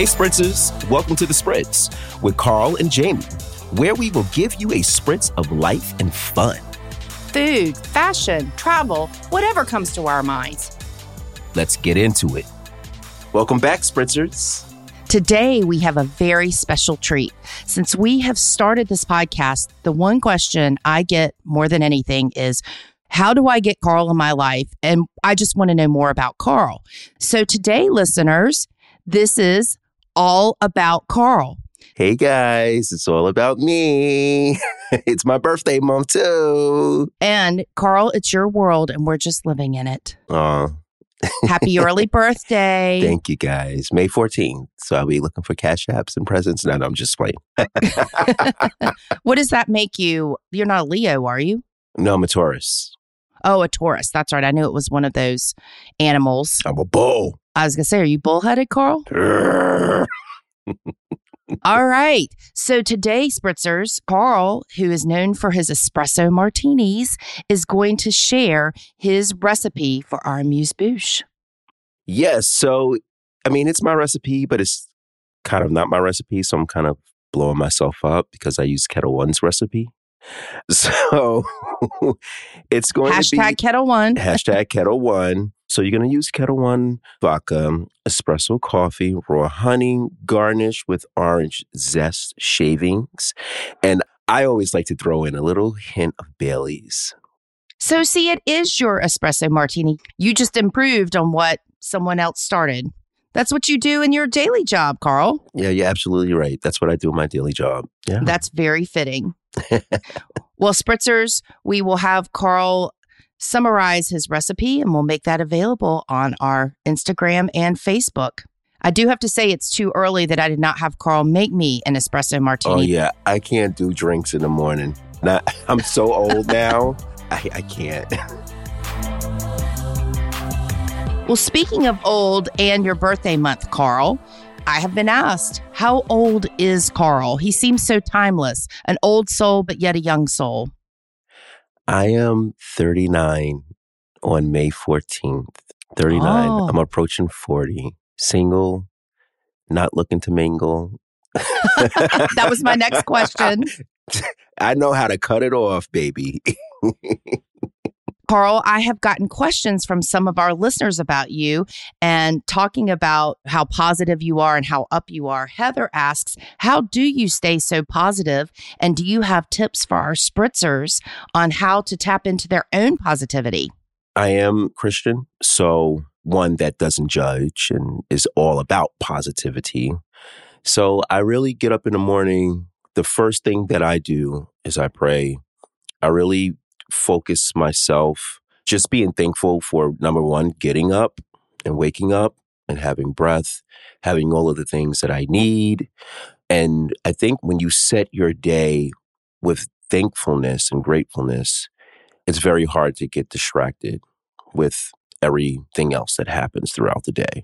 Hey, Spritzers, welcome to the Spritz with Carl and Jamie, where we will give you a sprint of life and fun. Food, fashion, travel, whatever comes to our minds. Let's get into it. Welcome back, Spritzers. Today, we have a very special treat. Since we have started this podcast, the one question I get more than anything is how do I get Carl in my life? And I just want to know more about Carl. So today, listeners, this is all about Carl. Hey guys, it's all about me. it's my birthday month too. And Carl, it's your world and we're just living in it. Aw, Happy early birthday. thank you guys. May 14th. So I'll be looking for cash apps and presents. No, no, I'm just playing. what does that make you? You're not a Leo, are you? no, I'm a Taurus. Oh, a Taurus. That's right. I knew it was one of those animals. I'm a bull. I was going to say, are you bullheaded, Carl? All right. So today, Spritzers, Carl, who is known for his espresso martinis, is going to share his recipe for our amuse bouche. Yes. So, I mean, it's my recipe, but it's kind of not my recipe. So I'm kind of blowing myself up because I use Ketel One's recipe. So it's going Hashtag to be Ketel One. hashtag Ketel One. So you're going to use Ketel One vodka, espresso coffee, raw honey, garnish with orange zest shavings. And I always like to throw in a little hint of Bailey's. So, see, it is your espresso martini. You just improved on what someone else started. That's what you do in your daily job, Carl. Yeah, you're absolutely right. That's what I do in my daily job. Yeah. That's very fitting. well, Spritzers, we will have Carl summarize his recipe and we'll make that available on our Instagram and Facebook. I do have to say it's too early that I did not have Carl make me an espresso martini. Oh yeah, I can't do drinks in the morning. Not, I'm so old now. I, I can't. Well, speaking of old and your birthday month, Carl, I have been asked, how old is Carl? He seems so timeless, an old soul, but yet a young soul. I am 39 on May 14th. 39. Oh. I'm approaching 40. Single, not looking to mingle. that was my next question. I know how to cut it off, baby. Carl, I have gotten questions from some of our listeners about you and talking about how positive you are and how up you are. Heather asks, How do you stay so positive? And do you have tips for our spritzers on how to tap into their own positivity? I am Christian, so one that doesn't judge and is all about positivity. So I really get up in the morning. The first thing that I do is I pray. I really focus myself just being thankful for number one, getting up and waking up and having breath, having all of the things that I need. And I think when you set your day with thankfulness and gratefulness, it's very hard to get distracted with everything else that happens throughout the day.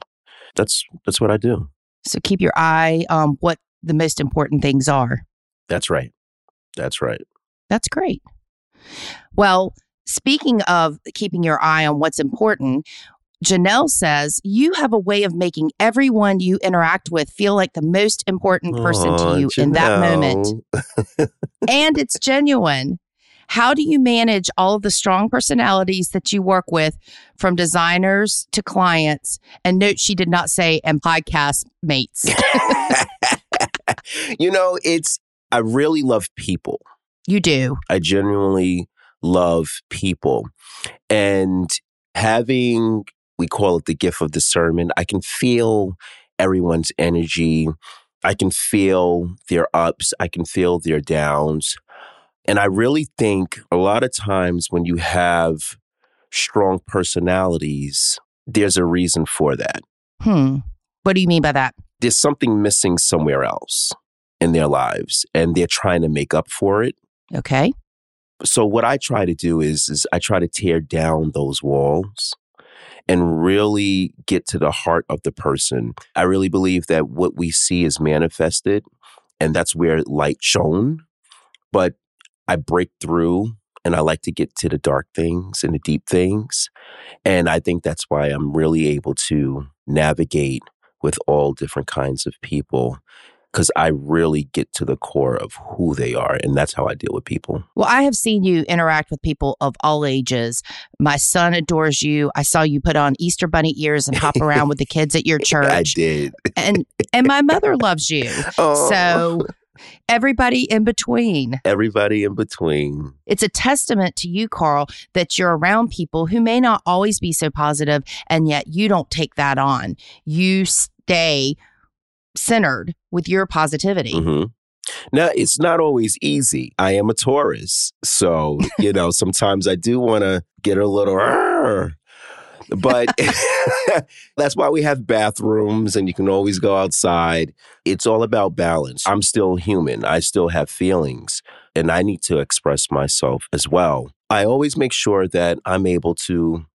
That's that's what I do. So keep your eye on what the most important things are. That's right. That's right. That's great. Well, speaking of keeping your eye on what's important, Janelle says you have a way of making everyone you interact with feel like the most important person Aw, to you in that moment. And it's genuine. How do you manage all of the strong personalities that you work with, from designers to clients? And note she did not say, and podcast mates. you know, it's I really love people. you do. I genuinely love people. And having, we call it the gift of discernment, I can feel everyone's energy. I can feel their ups. I can feel their downs. And I really think a lot of times when you have strong personalities, there's a reason for that. Hmm. What do you mean by that? There's something missing somewhere else in their lives, and they're trying to make up for it. Okay. So what I try to do is is I try to tear down those walls and really get to the heart of the person. I really believe that what we see is manifested and that's where light shone. But I break through and I like to get to the dark things and the deep things. And I think that's why I'm really able to navigate with all different kinds of people because I really get to the core of who they are. And that's how I deal with people. Well, I have seen you interact with people of all ages. My son adores you. I saw you put on Easter bunny ears and hop around with the kids at your church. I did. And and my mother loves you. Oh. So everybody in between. Everybody in between. It's a testament to you, Carl, that you're around people who may not always be so positive, and yet you don't take that on. You stay centered with your positivity. hmm Now, it's not always easy. I am a Taurus. So, you know, sometimes I do want to get a little, but that's why we have bathrooms and you can always go outside. It's all about balance. I'm still human, I still have feelings, and I need to express myself as well. I always make sure that I'm able to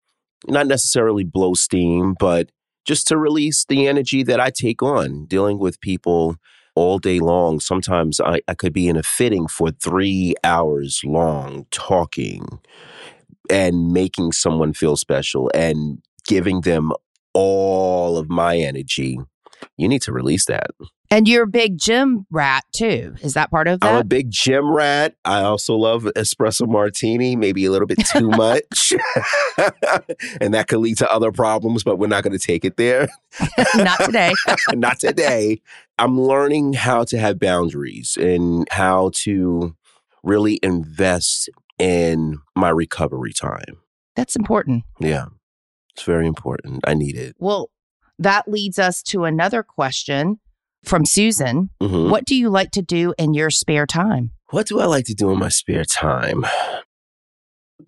not necessarily blow steam, but just to release the energy that I take on dealing with people all day long. Sometimes I, I could be in a fitting for three hours long talking and making someone feel special and giving them all of my energy. You need to release that. And you're a big gym rat too. Is that part of I'm a big gym rat. I also love espresso martini, maybe a little bit too much. and that could lead to other problems, but we're not going to take it there. Not today. not today. I'm learning how to have boundaries and how to really invest in my recovery time. That's important. Yeah, it's very important. I need it. Well, that leads us to another question from Susan. Mhm. What do you like to do in your spare time? What do I like to do in my spare time?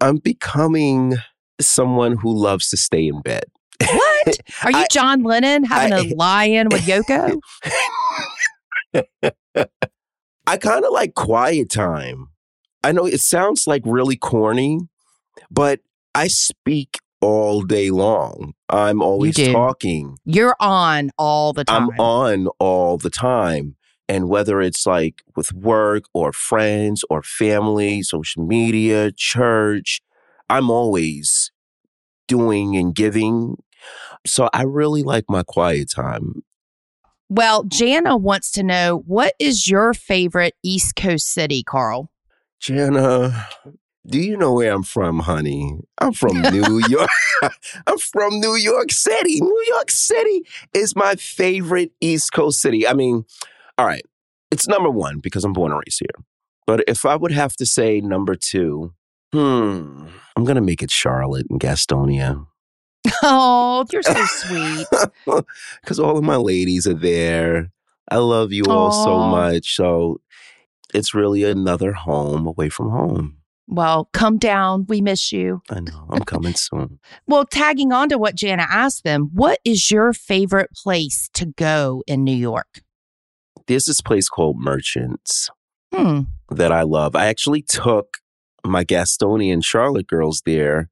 I'm becoming someone who loves to stay in bed. What? Are you I- John Lennon having I- a lie in with Yoko? I kind of like quiet time. I know it sounds like really corny, but I speak all day long. I'm always do. talking. You're on all the time. I'm on all the time. And whether it's like with work or friends or family, social media, church, I'm always doing and giving. So I really like my quiet time. Well, Jana wants to know what is your favorite East Coast city, Carl? Jana, do you know where I'm from, honey? I'm from New York. I'm from New York City. New York City is my favorite East Coast city. I mean, all right, it's number one because I'm born and raised here. But if I would have to say number two, hmm, I'm going to make it Charlotte and Gastonia Oh, you're so sweet. because all of my ladies are there. I love you all so much. So it's really another home away from home. Well, come down. We miss you. I know. I'm coming soon. Well, tagging on to what Jana asked them, what is your favorite place to go in New York? There's this place called Merchants Hmm. that I love. I actually took my Gastonian Charlotte girls there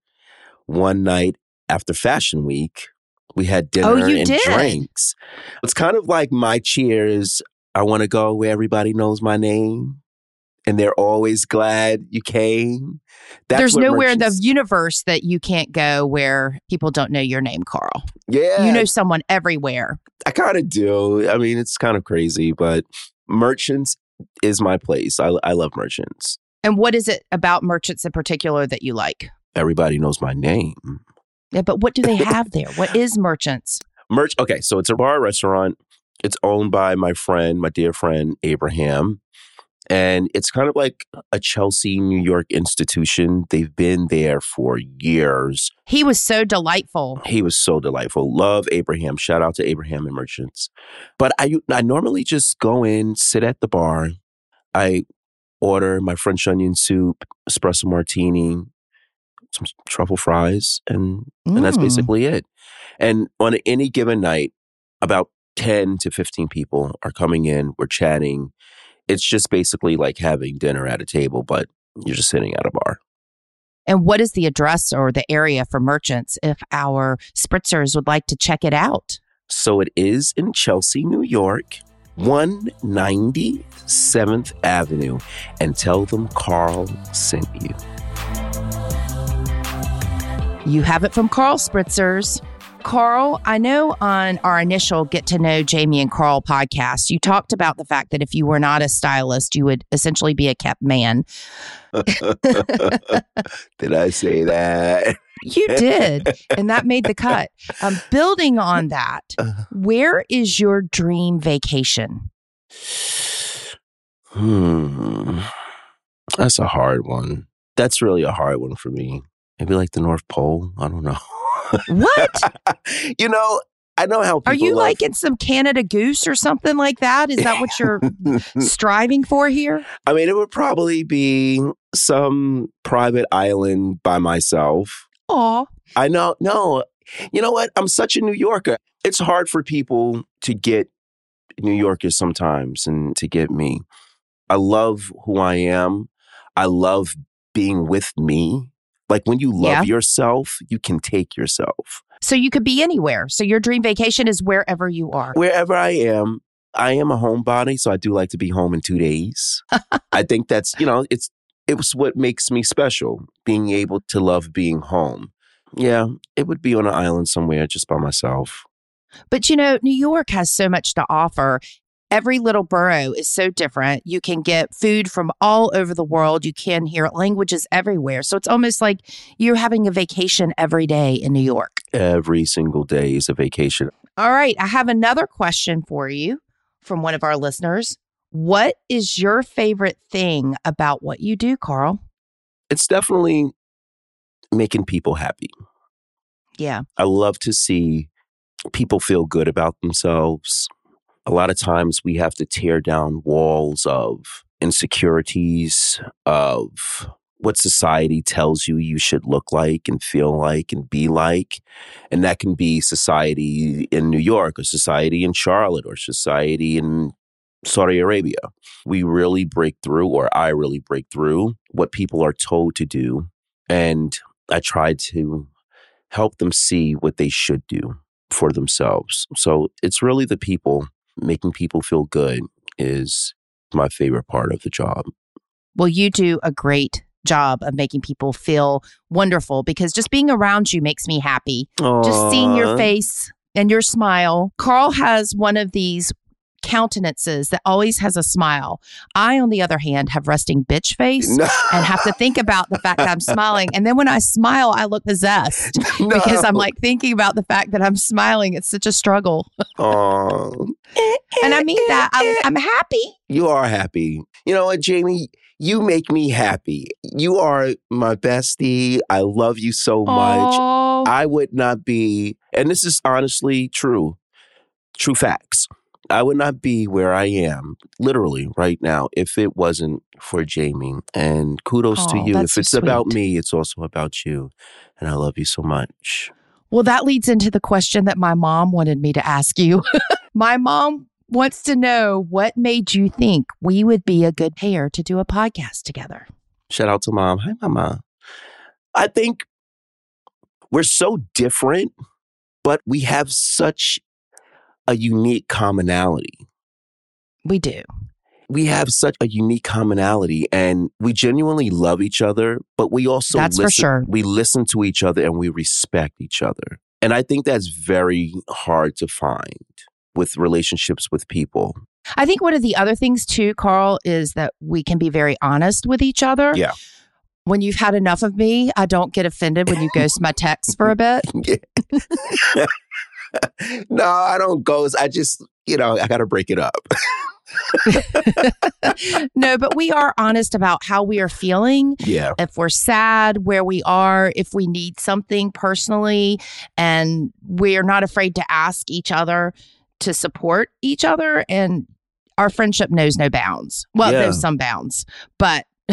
one night after Fashion Week. We had dinner Oh, and did? drinks. It's kind of like my cheers. I want to go where everybody knows my name and they're always glad you came. That's There's nowhere in the universe that you can't go where people don't know your name, Carl. Yeah. You know someone everywhere. I kind of do. I mean, it's kind of crazy, but Merchants is my place. I, I love Merchants. And what is it about merchants in particular that you like? Everybody knows my name. Yeah, but what do they have there? What is merchants? Merch. Okay, so it's a bar restaurant. It's owned by my friend, my dear friend Abraham, and it's kind of like a Chelsea, New York institution. They've been there for years. He was so delightful. He was so delightful. Love Abraham. Shout out to Abraham and Merchants. But I I normally just go in, sit at the bar. I order my French onion soup, espresso martini, some truffle fries, and and that's Mm. basically it. And on any given night, about 10 to 15 people are coming in, we're chatting. It's just basically like having dinner at a table, but you're just sitting at a bar. And what is the address or the area for merchants if our spritzers would like to check it out? So it is in Chelsea, New York, 197th Avenue, and tell them Carl sent you. You have it from Carl Spritzers. Carl, I know on our initial Get to Know Jamie and Carl podcast, you talked about the fact that if you were not a stylist, you would essentially be a kept man. did I say that? You did. And that made the cut. Um, building on that, Uh-huh. where is your dream vacation? Hmm. That's a hard one. That's really a hard one for me. Maybe like the North Pole. I don't know. What? you know, I know how people Are you like in some Canada goose or something like that? Is that what you're striving for here? I mean, it would probably be some private island by myself. Aw. I know. No, you know what? I'm such a New Yorker. It's hard for people to get New Yorkers sometimes and to get me. I love who I am. I love being with me. Like when you love Yeah. yourself, you can take yourself. So you could be anywhere. So your dream vacation is wherever you are. Wherever I am, I am a homebody, so I do like to be home in two days. I think that's, you know, it's it was what makes me special, being able to love being home. Yeah, it would be on an island somewhere just by myself. But you know, New York has so much to offer. Every little borough is so different. You can get food from all over the world. You can hear languages everywhere. So it's almost like you're having a vacation every day in New York. Every single day is a vacation. All right. I have another question for you from one of our listeners. What is your favorite thing about what you do, Carl? It's definitely making people happy. Yeah. I love to see people feel good about themselves. A lot of times we have to tear down walls of insecurities, of what society tells you you should look like and feel like and be like. And that can be society in New York or society in Charlotte or society in Saudi Arabia. We really break through, or I really break through what people are told to do. And I try to help them see what they should do for themselves. So it's really the people, making people feel good is my favorite part of the job. Well, you do a great job of making people feel wonderful because just being around you makes me happy. Just seeing your face and your smile. Carl has one of these countenances that always has a smile. I, on the other hand, have resting bitch face No. and have to think about the fact that I'm smiling. And then when I smile, I look possessed because I'm like thinking about the fact that I'm smiling. It's such a struggle. Aw. And I mean that I'm, I'm happy. You are happy. You know what, Jamie? You make me happy. You are my bestie. I love you so much. Aw. I would not be, and this is honestly true, true facts. I would not be where I am, literally right now, if it wasn't for Jamie. And kudos to you. If it's so about me, it's also about you. And I love you so much. Well, that leads into the question that my mom wanted me to ask you. my mom wants to know what made you think we would be a good pair to do a podcast together. Shout out to mom. Hi, mama. I think we're so different, but we have such a unique commonality. We do. we have such a unique commonality and we genuinely love each other, but we also That's for sure. we listen to each other and we respect each other. And I think that's very hard to find with relationships with people. I think one of the other things too, Carl, is that we can be very honest with each other. Yeah. When you've had enough of me, I don't get offended when you ghost my text for a bit. no, I don't ghost. I just, you know, I got to break it up. no, but we are honest about how we are feeling. yeah. If we're sad, where we are, if we need something personally, and we're not afraid to ask each other to support each other. And our friendship knows no bounds. Well, Yeah. there's some bounds, but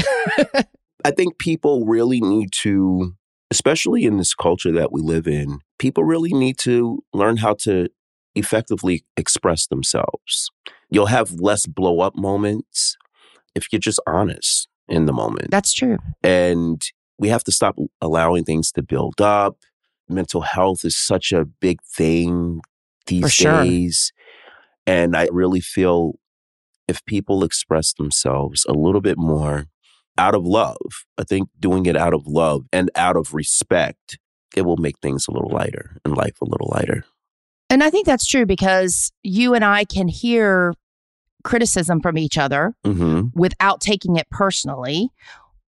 I think people really need to, especially in this culture that we live in, people really need to learn how to effectively express themselves. You'll have less blow up moments if you're just honest in the moment. that's true. And we have to stop allowing things to build up. Mental health is such a big thing these For sure. days. And I really feel if people express themselves a little bit more out of love, I think doing it out of love and out of respect it will make things a little lighter and life a little lighter. And I think that's true because you and I can hear criticism from each other hmm without taking it personally,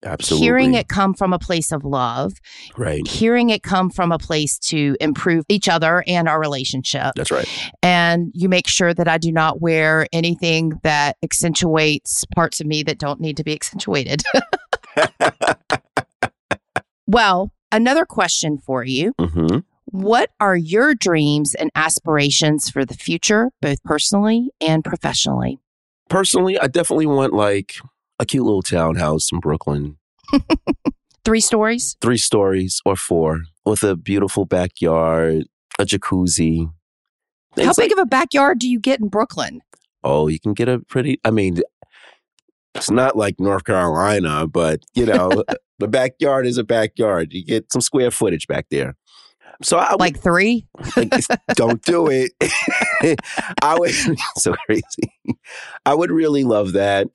Absolutely. hearing it come from a place of love, Right. hearing it come from a place to improve each other and our relationship. That's right. And you make sure that I do not wear anything that accentuates parts of me that don't need to be accentuated. well, another question for you. hmm What are your dreams and aspirations for the future, both personally and professionally? Personally, I definitely want like a cute little townhouse in Brooklyn, Three stories? three stories or four, with a beautiful backyard, a jacuzzi. How big like- of a backyard do you get in Brooklyn? oh, you can get a pretty. I mean, it's not like North Carolina, but you know, the backyard is a backyard. You get some square footage back there. So I would Like three? Like, don't do it. I would so crazy. I would really love that.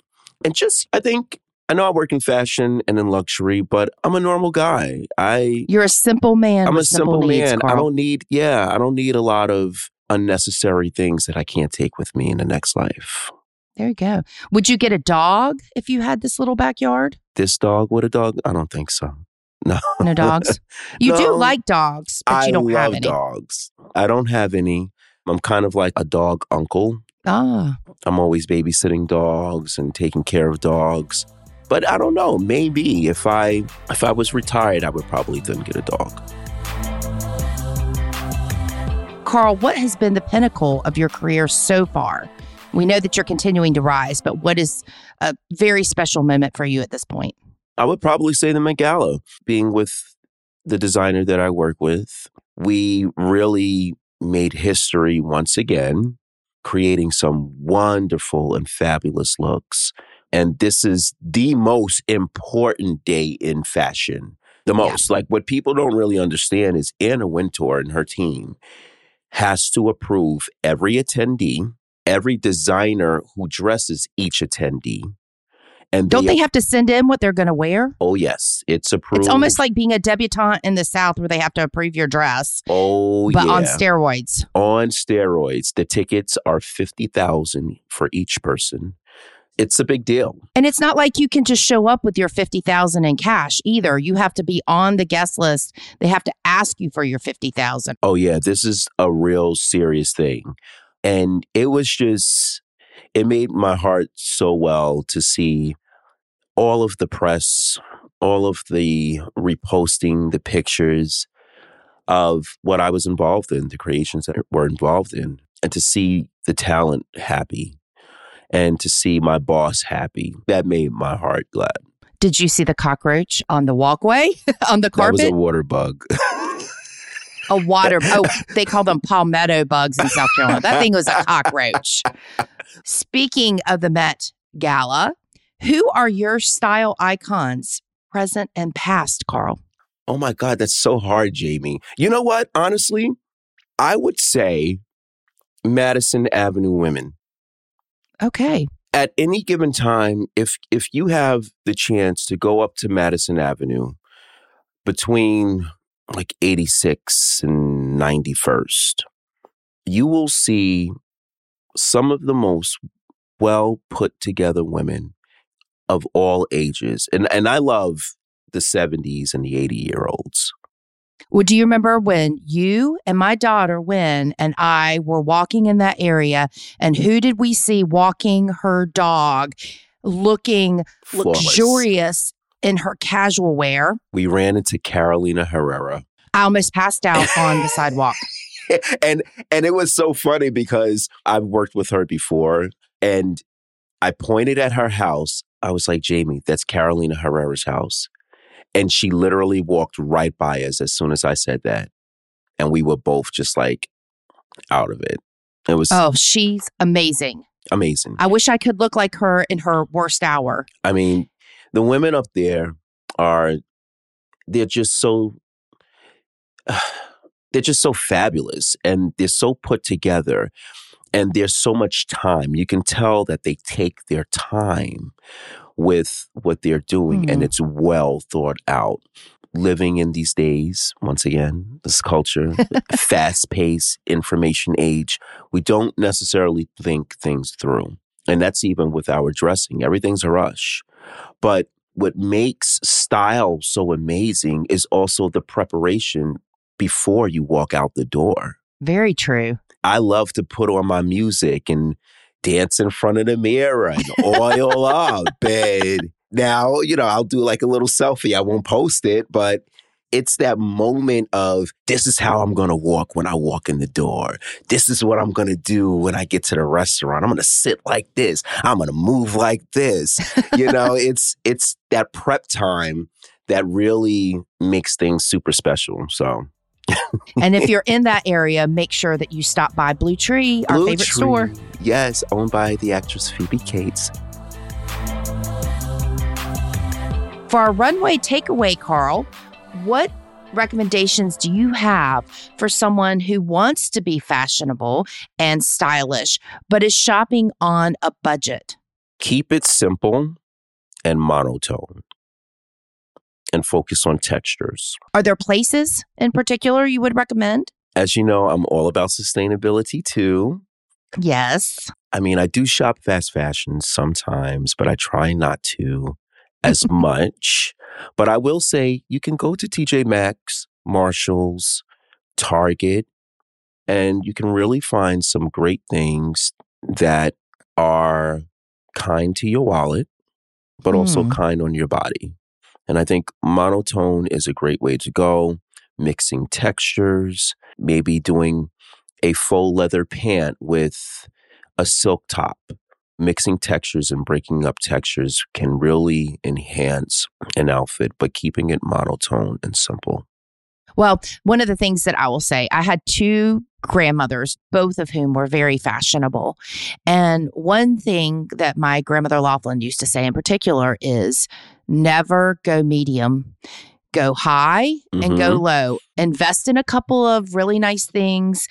And just I think I know I work in fashion and in luxury, but I'm a normal guy. I You're a simple man. I'm a with simple needs, man. I don't need yeah, I don't need a lot of unnecessary things that I can't take with me in the next life. There you go. Would you get a dog if you had this little backyard? This dog, what a dog? I don't think so. No. No dogs? You do like dogs, but I you don't have any. dogs. I don't have any. I'm kind of like a dog uncle. Ah, I'm always babysitting dogs and taking care of dogs. But I don't know, maybe if I if I was retired, I would probably then get a dog. Carl, what has been the pinnacle of your career so far? We know that you're continuing to rise, but what is a very special moment for you at this point? I would probably say the Met Gala, being with the designer that I work with. We really made history once again, creating some wonderful and fabulous looks. And this is the most important day in fashion. The Yeah. most. Like what people don't really understand is Anna Wintour and her team has to approve every attendee, every designer who dresses each attendee. And Don't they have to send in what they're going to wear? Oh yes, it's approved. It's almost like being a debutante in the South where they have to approve your dress, oh yeah. but yeah, on steroids. on steroids. The tickets are fifty thousand for each person. It's a big deal. And it's not like you can just show up with your 50,000 in cash either. You have to be on the guest list. They have to ask you for your 50,000. Oh yeah, this is a real serious thing, and it was just it made my heart so well to see all of the press, all of the reposting, the pictures of what I was involved in, the creations that were involved in, and to see the talent happy and to see my boss happy. That made my heart glad. Did you see the cockroach on the walkway on the carpet? That was a water bug. A, water. Oh, they call them palmetto bugs in South Carolina. That thing was a cockroach. Speaking of the Met Gala, who are your style icons, present and past, Carl? oh my God, that's so hard, Jamie. You know what? Honestly, I would say Madison Avenue women. Okay. At any given time, if if you have the chance to go up to Madison Avenue between like 86 and 91st, you will see some of the most well put together women of all ages. And and I love the 70s and the 80 year olds. Well, do you remember when you and my daughter, Wynn, and I were walking in that area? And who did we see walking her dog, looking Flawless. luxurious in her casual wear? We ran into Carolina Herrera. I almost passed out on the sidewalk. and and it was so funny because I've worked with her before and I pointed at her house. I was like, Jamie, that's Carolina Herrera's house. And she literally walked right by us as soon as I said that. And we were both just like out of it. It was Oh, she's amazing. amazing. I wish I could look like her in her worst hour. I mean, the women up there are they're just so they're just so fabulous and they're so put together and there's so much time. You can tell that they take their time with what they're doing and Mhm. it's well thought out. living in these days, once again, this culture, fast paced information age, we don't necessarily think things through. And that's even with our dressing. Everything's a rush. But what makes style so amazing is also the preparation before you walk out the door. Very true. I love to put on my music and dance in front of the mirror and oil up. And now, you know, I'll do like a little selfie. I won't post it, but it's that moment of this is how I'm going to walk when I walk in the door. This is what I'm going to do when I get to the restaurant. I'm going to sit like this. I'm going to move like this. you know, it's it's that prep time that really makes things super special. So and if you're in that area, make sure that you stop by Blue Tree, our favorite Tree, store. Yes, owned by the actress Phoebe Cates. For our runway takeaway, Carl, what recommendations do you have for someone who wants to be fashionable and stylish, but is shopping on a budget? Keep it simple and monotone and focus on textures. Are there places in particular you would recommend? As you know, I'm all about sustainability too. Yes. I mean, I do shop fast fashion sometimes, but I try not to as much. But I will say you can go to TJ Maxx, Marshalls, Target, and you can really find some great things that are kind to your wallet, but also Mm. kind on your body. And I think monotone is a great way to go, mixing textures, maybe doing a faux leather pant with a silk top. Mixing textures and breaking up textures can really enhance an outfit, but keeping it monotone and simple. Well, one of the things that I will say, I had two grandmothers, both of whom were very fashionable. And one thing that my grandmother Laughlin used to say in particular is never go medium. Go high and go mm-hmm. low. Invest in a couple of really nice things.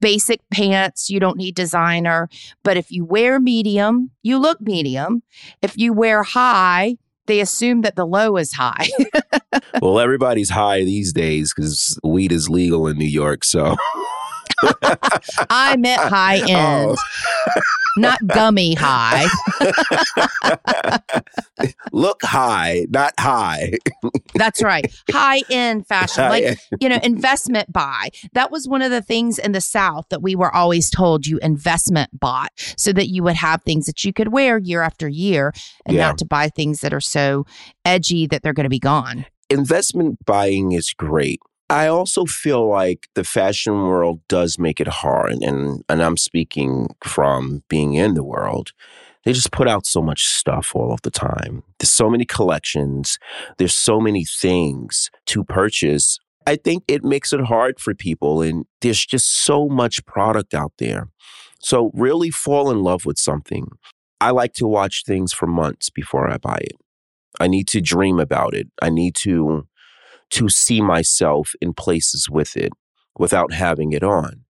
Basic pants, you don't need designer. But if you wear medium, you look medium. If you wear high, they assume that the low is high. well, everybody's high these days because weed is legal in New York. So I meant high oh. end, Oh. not gummy high. look high, not high. That's right. High end fashion, like, High- you know, investment buy. That was one of the things in the South that we were always told you investment bought so that you would have things that you could wear year after year and Yeah. not to buy things that are so edgy that they're going to be gone. investment buying is great. I also feel like the fashion world does make it hard, and and I'm speaking from being in the world. They just put out so much stuff all of the time. There's so many collections. There's so many things to purchase. I think it makes it hard for people, and there's just so much product out there. So really fall in love with something. I like to watch things for months before I buy it. I need to dream about it. I need to to see myself in places with it without having it on.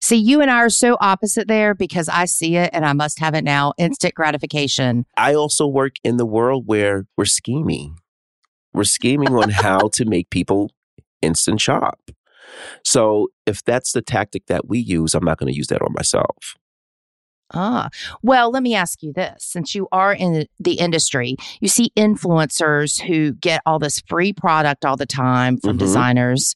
See, you and I are so opposite there because I see it and I must have it now. Instant gratification. I also work in the world where we're scheming. We're scheming on how to make people instant shop. So if that's the tactic that we use, I'm not going to use that on myself. Ah, well, let me ask you this. Since you are in the industry, you see influencers who get all this free product all the time from Mhm. designers.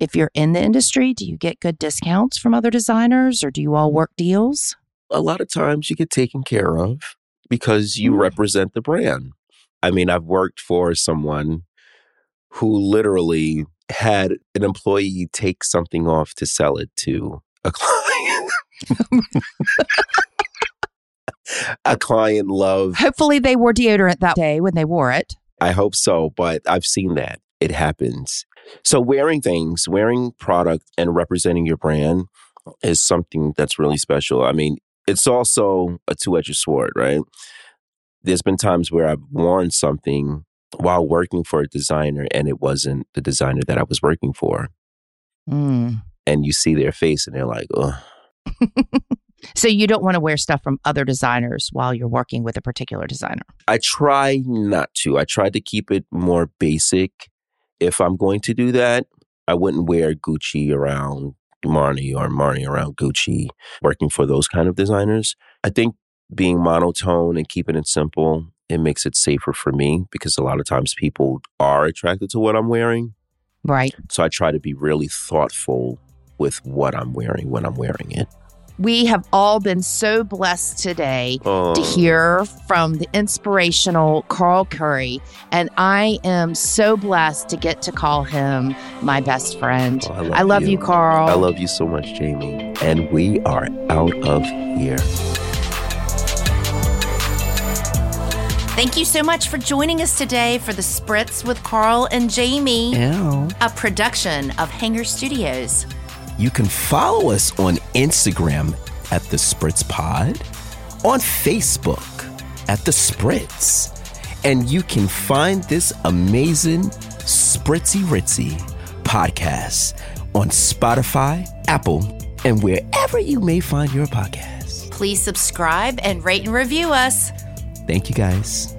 If you're in the industry, do you get good discounts from other designers or do you all work deals? A lot of times you get taken care of because you Mm. represent the brand. I mean, I've worked for someone who literally had an employee take something off to sell it to a client. a client love. Hopefully, they wore deodorant that day when they wore it. I hope so, but I've seen that. It happens. So wearing things, wearing product and representing your brand is something that's really special. I mean, it's also a two-edged sword, right? There's been times where I've worn something while working for a designer and it wasn't the designer that I was working for. Mm. And you see their face and they're like, oh, So, you don't want to wear stuff from other designers while you're working with a particular designer. I try not to. I try to keep it more basic if I'm going to do that, I wouldn't wear Gucci around Marni or Marni around Gucci, working for those kind of designers. I think being monotone and keeping it simple, it makes it safer for me because a lot of times people are attracted to what I'm wearing. Right. So I try to be really thoughtful with what I'm wearing when I'm wearing it. We have all been so blessed today Oh, to hear from the inspirational Carl Curry. And I am so blessed to get to call him my best friend. Oh, I love I love you, you. Carl. I love you so much, Jamie. And we are out of here. Thank you so much for joining us today for the Spritz with Carl and Jamie, Ow. a production of Hanger Studios. You can follow us on Instagram at The Spritz Pod, on Facebook at The Spritz, and you can find this amazing Spritzy Ritzy podcast on Spotify, Apple, and wherever you may find your podcast. Please subscribe and rate and review us. Thank you guys.